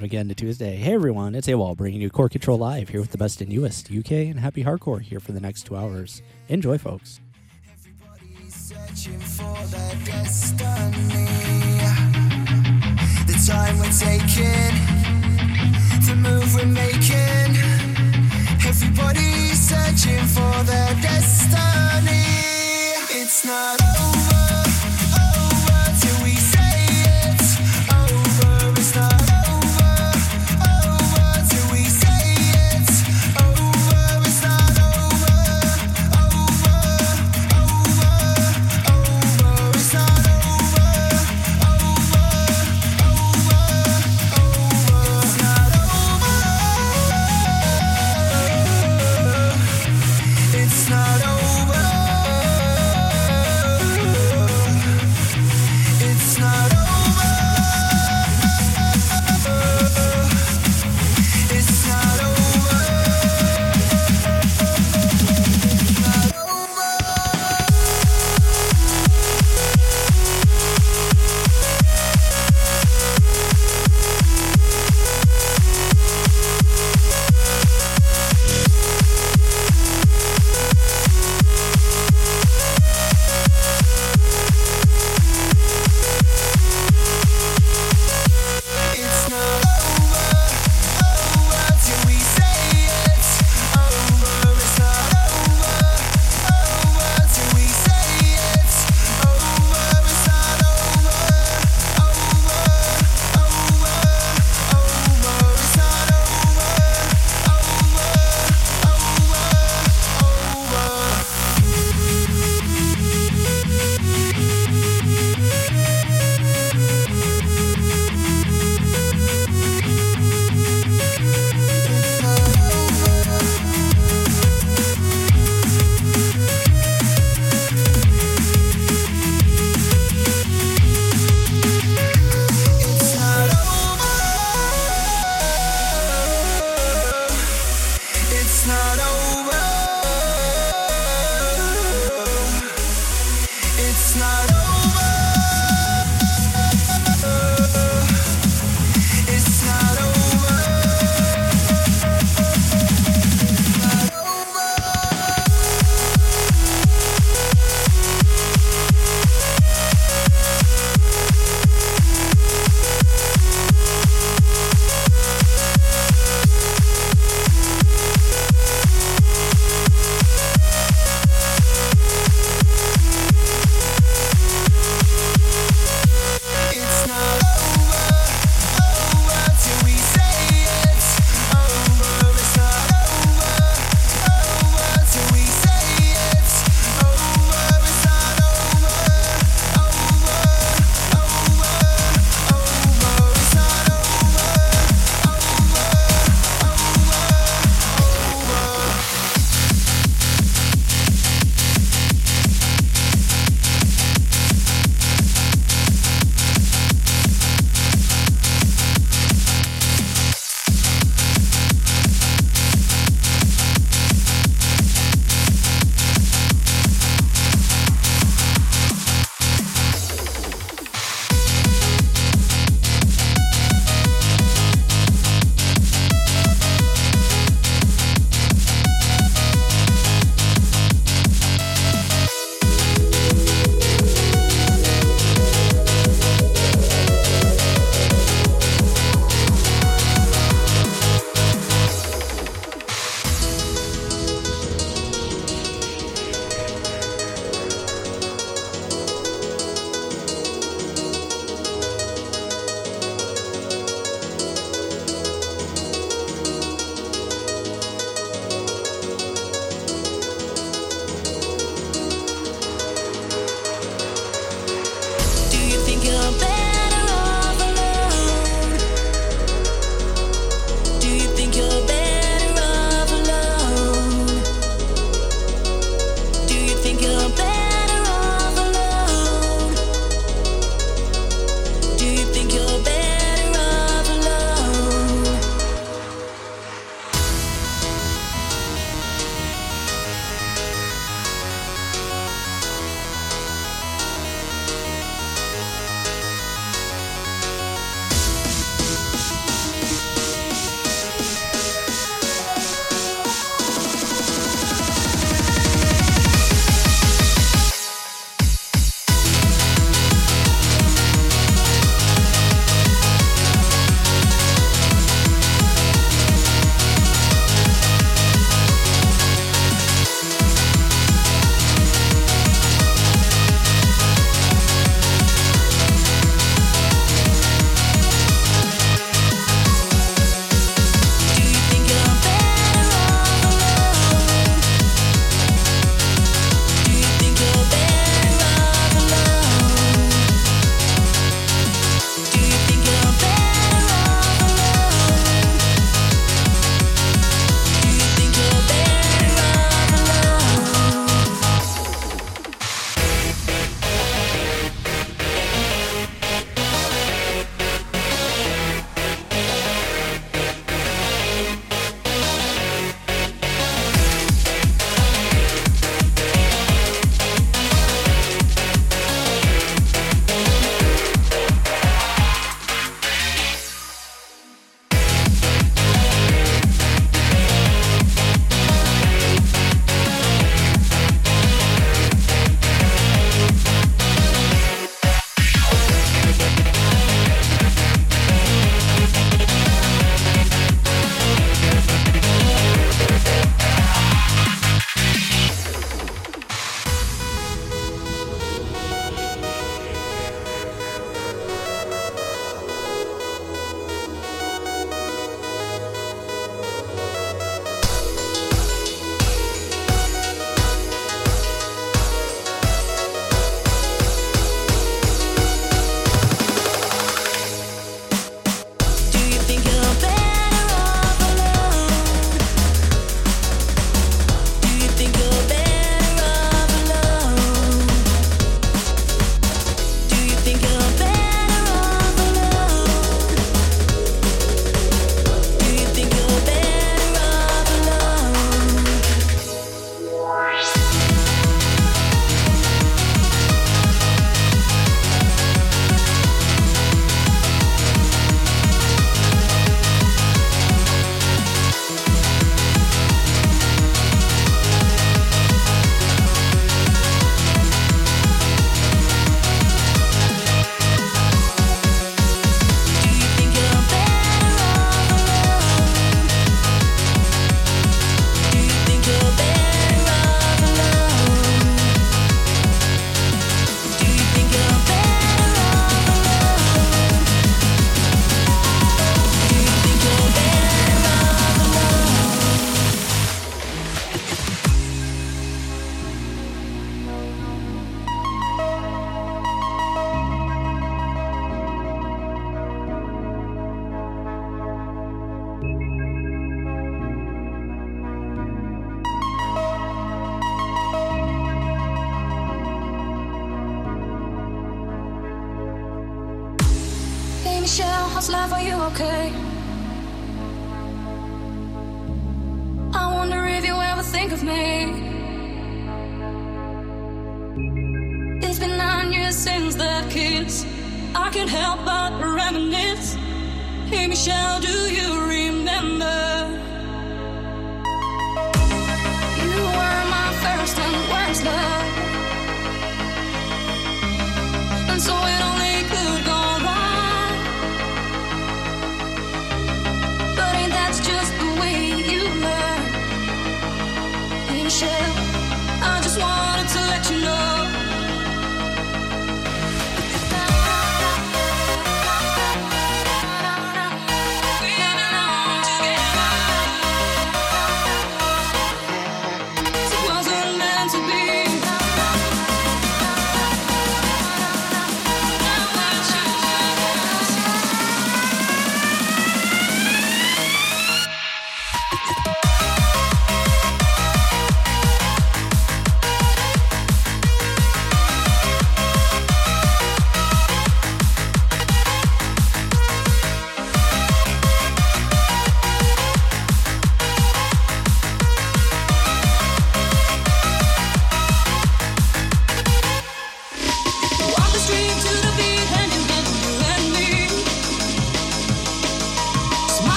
welcome again to Tuesday. Hey everyone, it's AWOL bringing you Core Control Live here with the best in US, UK, and happy hardcore here for the next two hours. Enjoy, folks. The time we're taking, the move we're making. Everybody's searching for their destiny. It's not over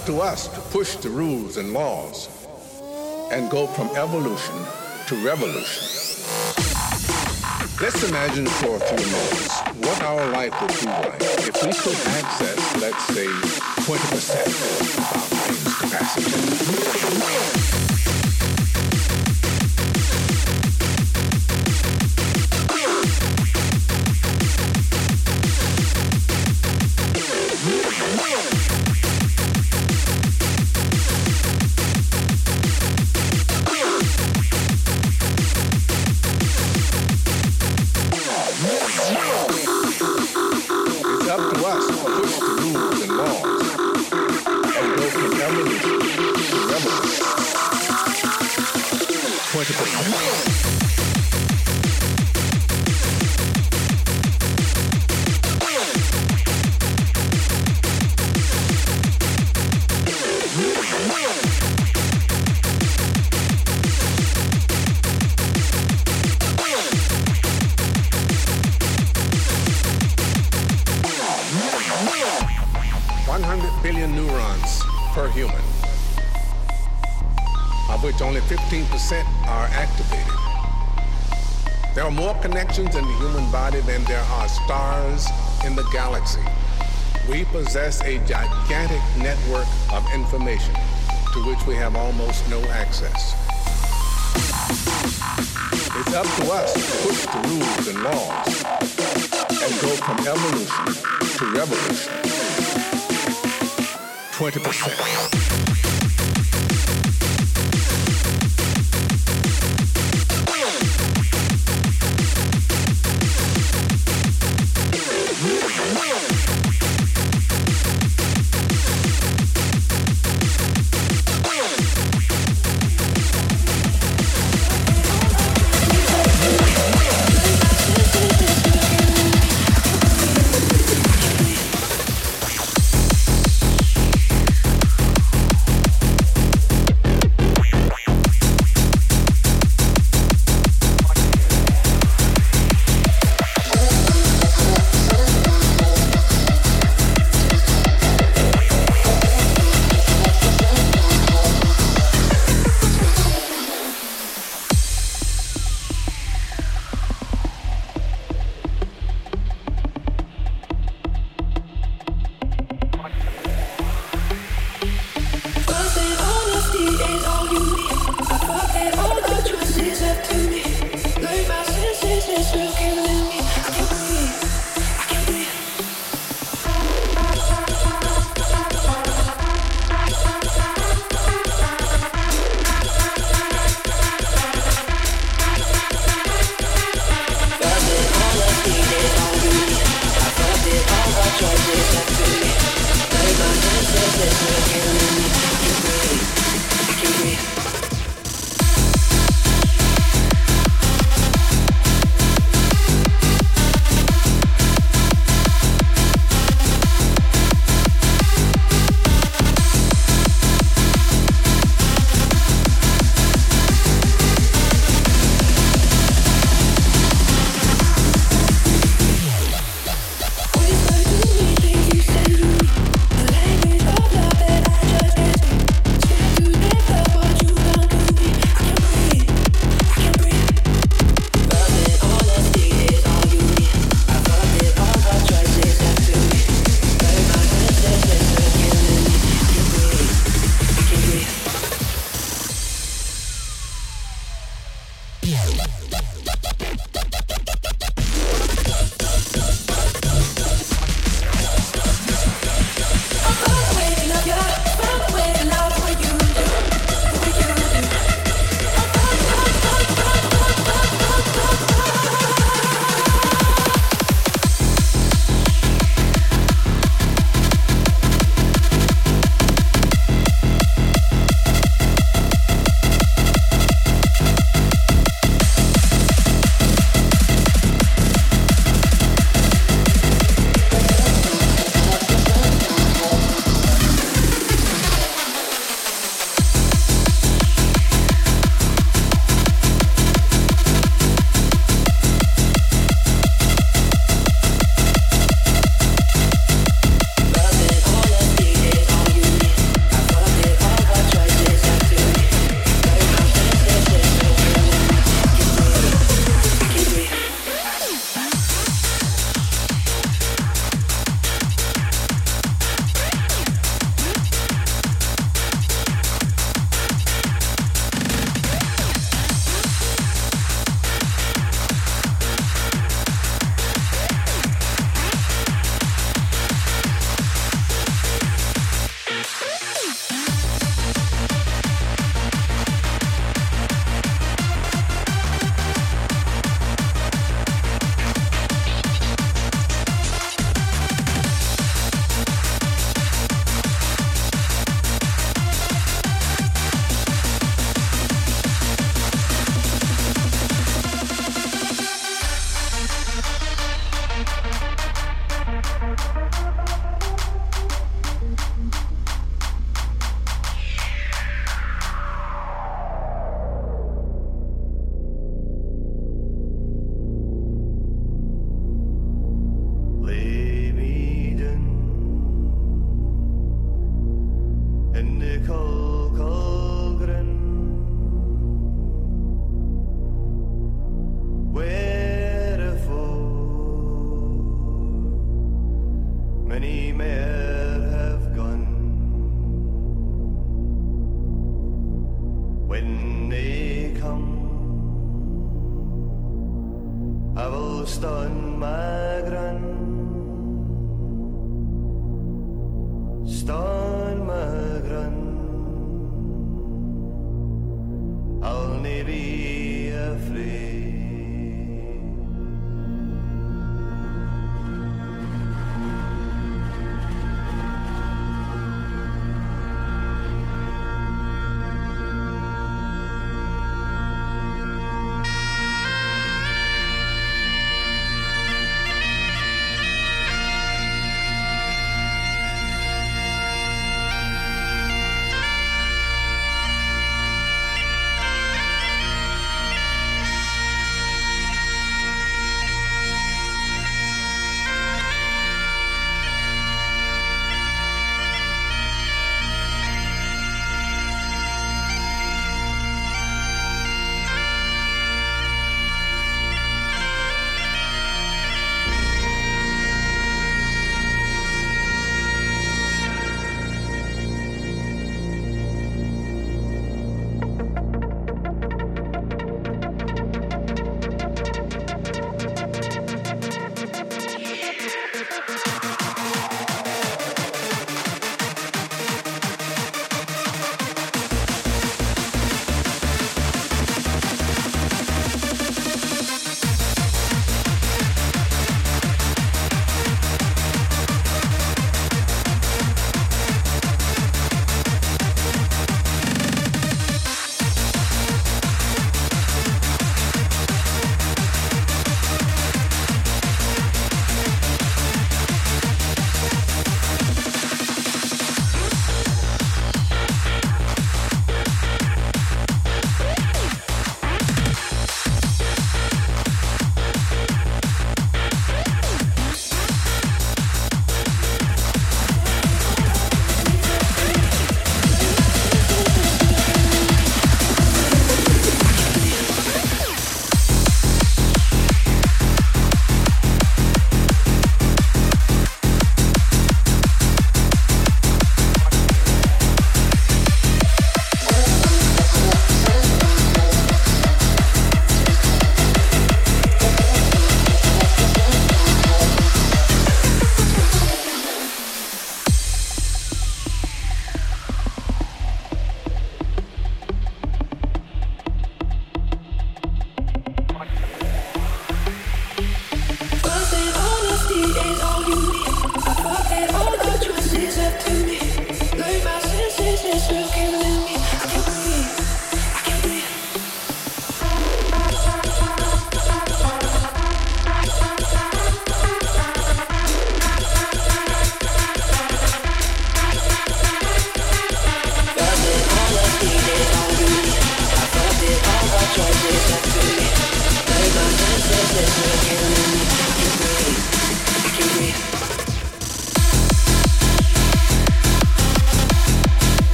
up to us to push the rules and laws and go from evolution to revolution. Let's imagine for a few moments what our life would be like if we could access, let's say, 20% of our brain's capacity. Possess a gigantic network of information to which we have almost no access. It's up to us to push the rules and laws and go from evolution to revolution. 20%.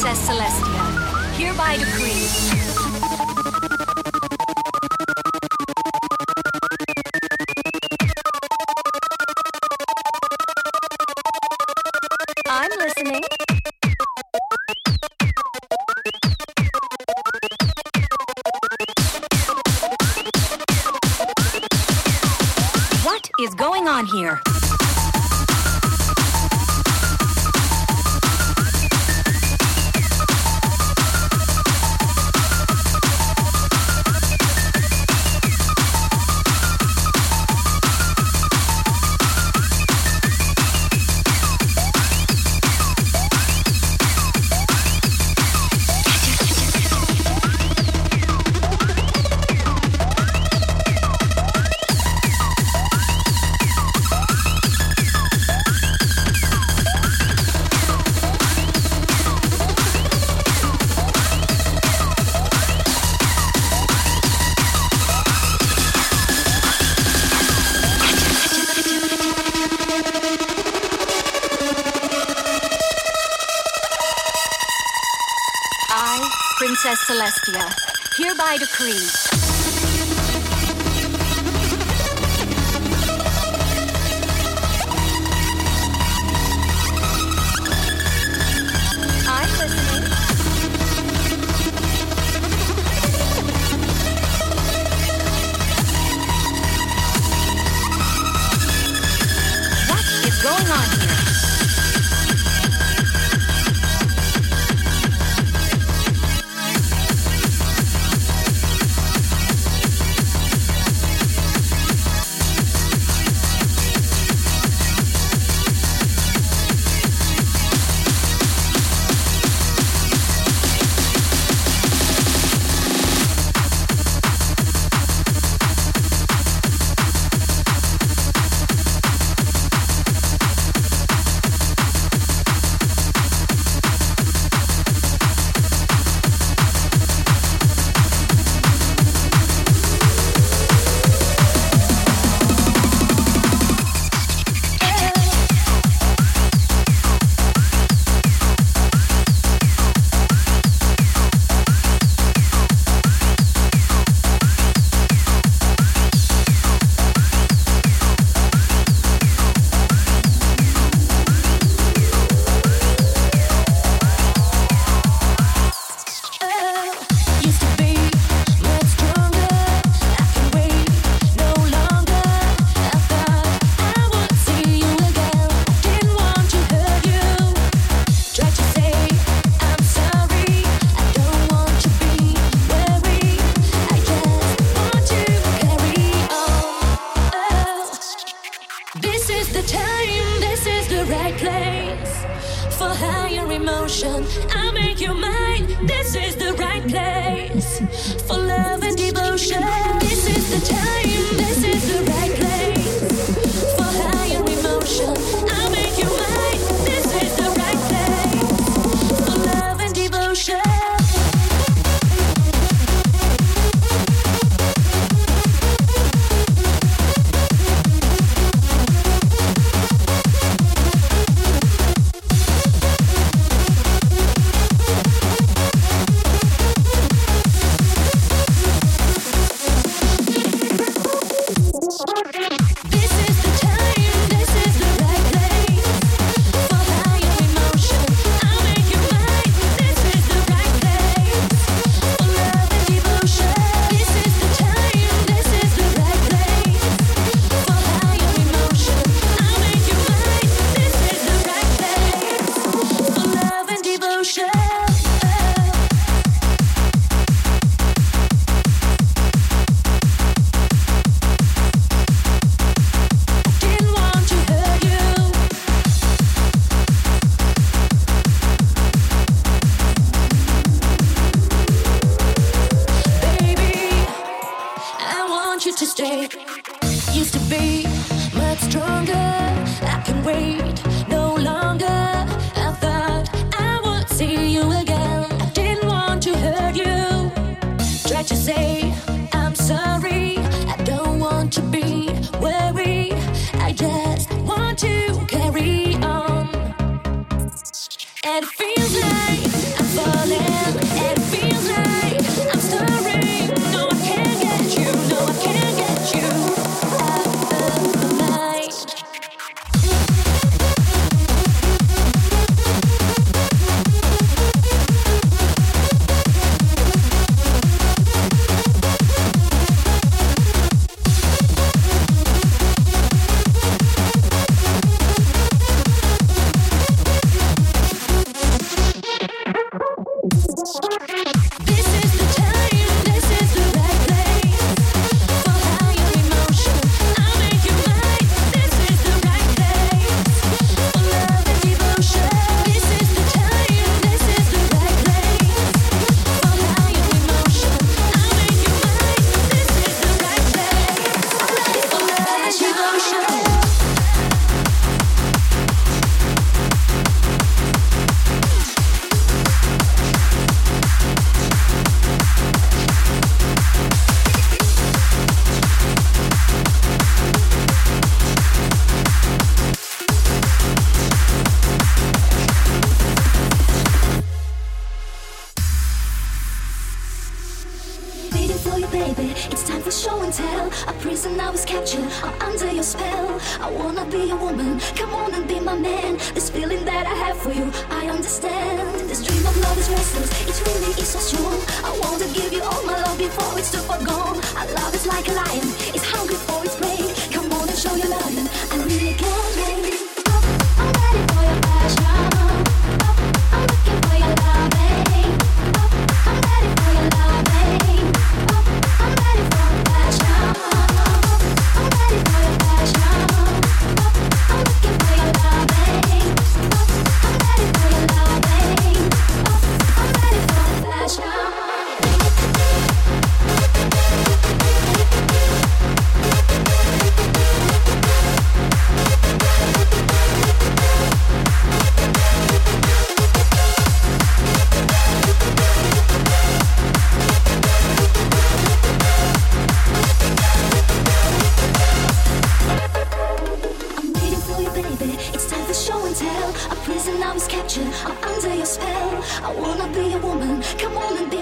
Princess Celestia, hereby decree. Hereby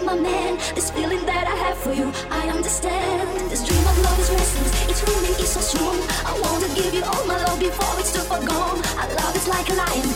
my man. This feeling that I have for you, I understand. This dream of love is restless, it's looming, it's so strong. I want to give you all my love before it's too far gone. Our love is like a lion.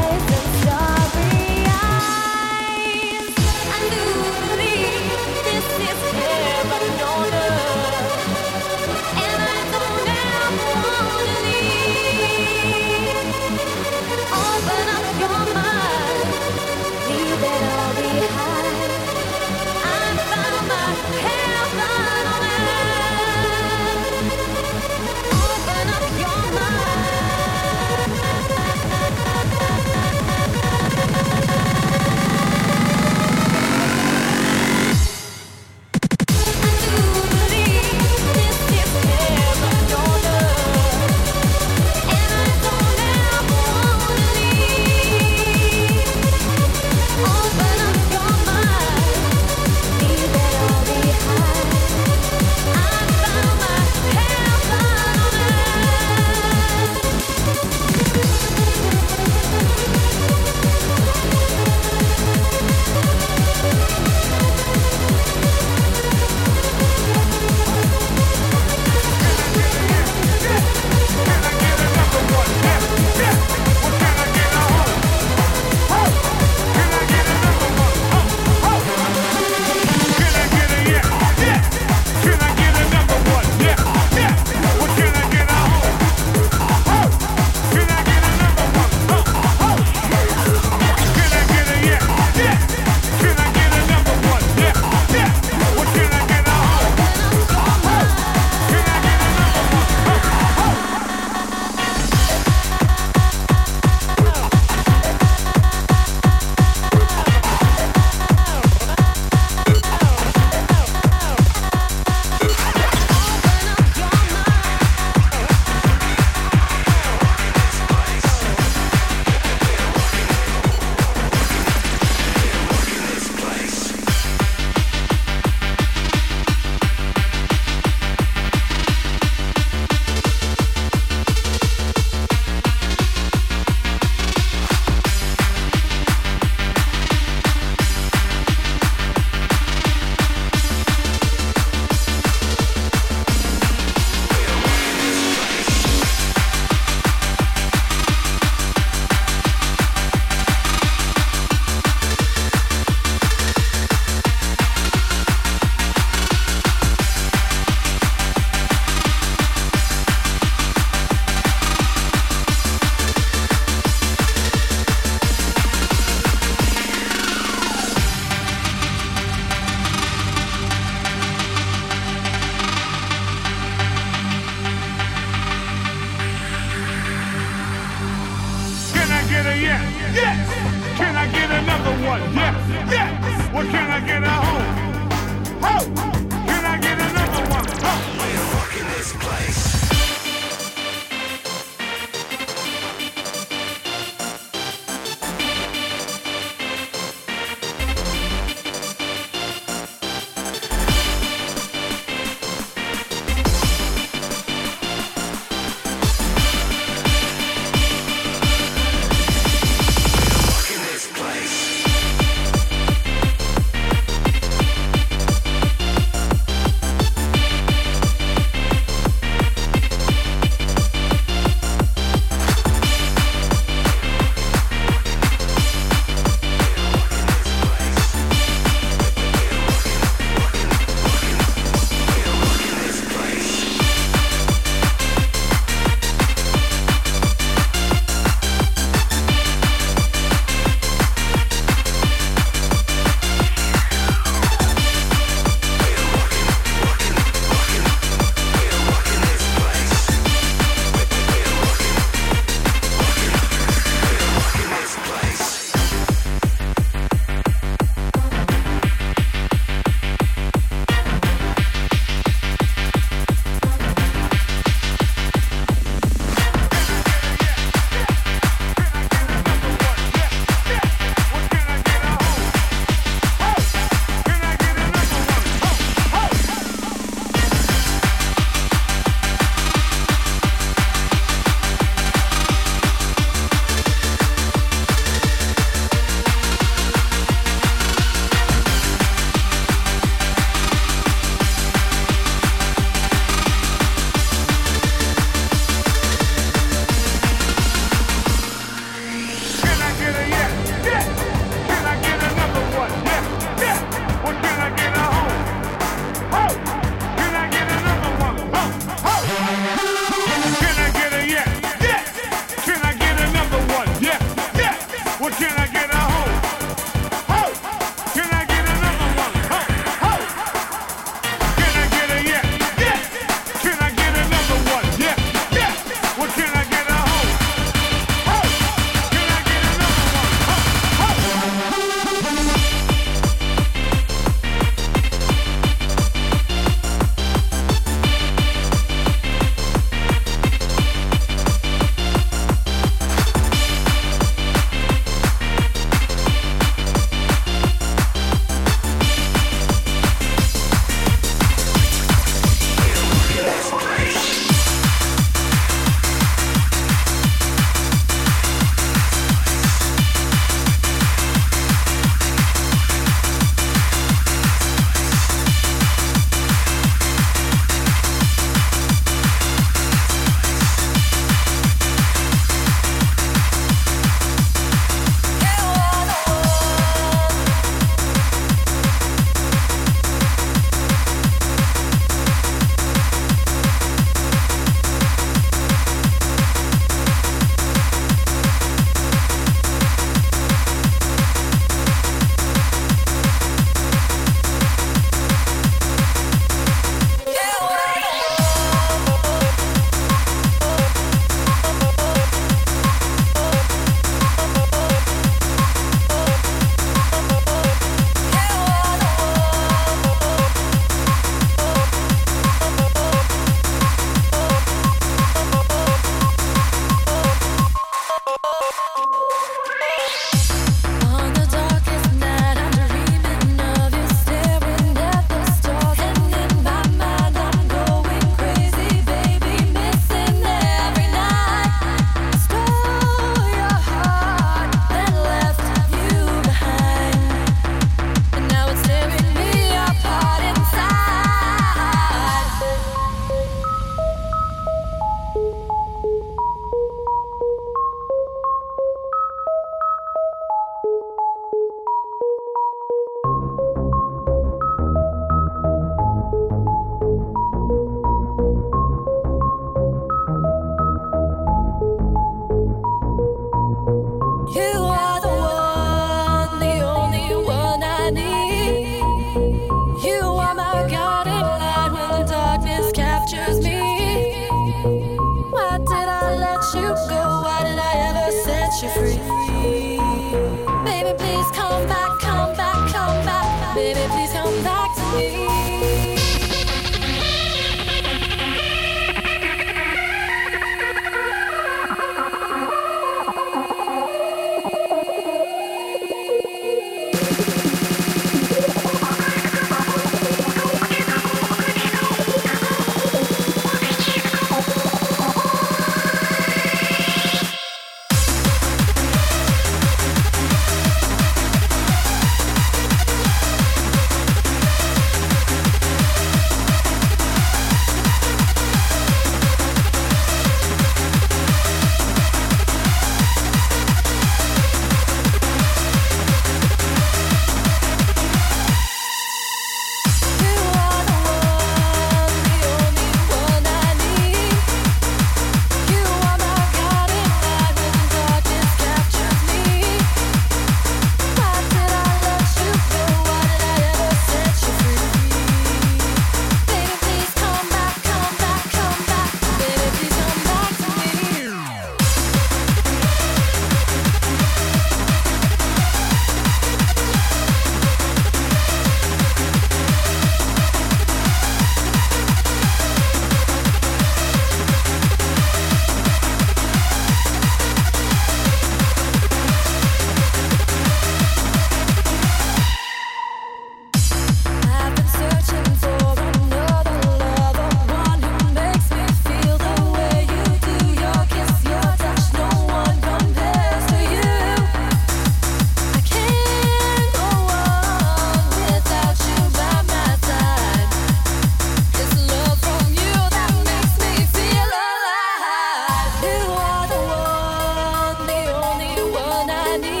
standing.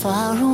Far away.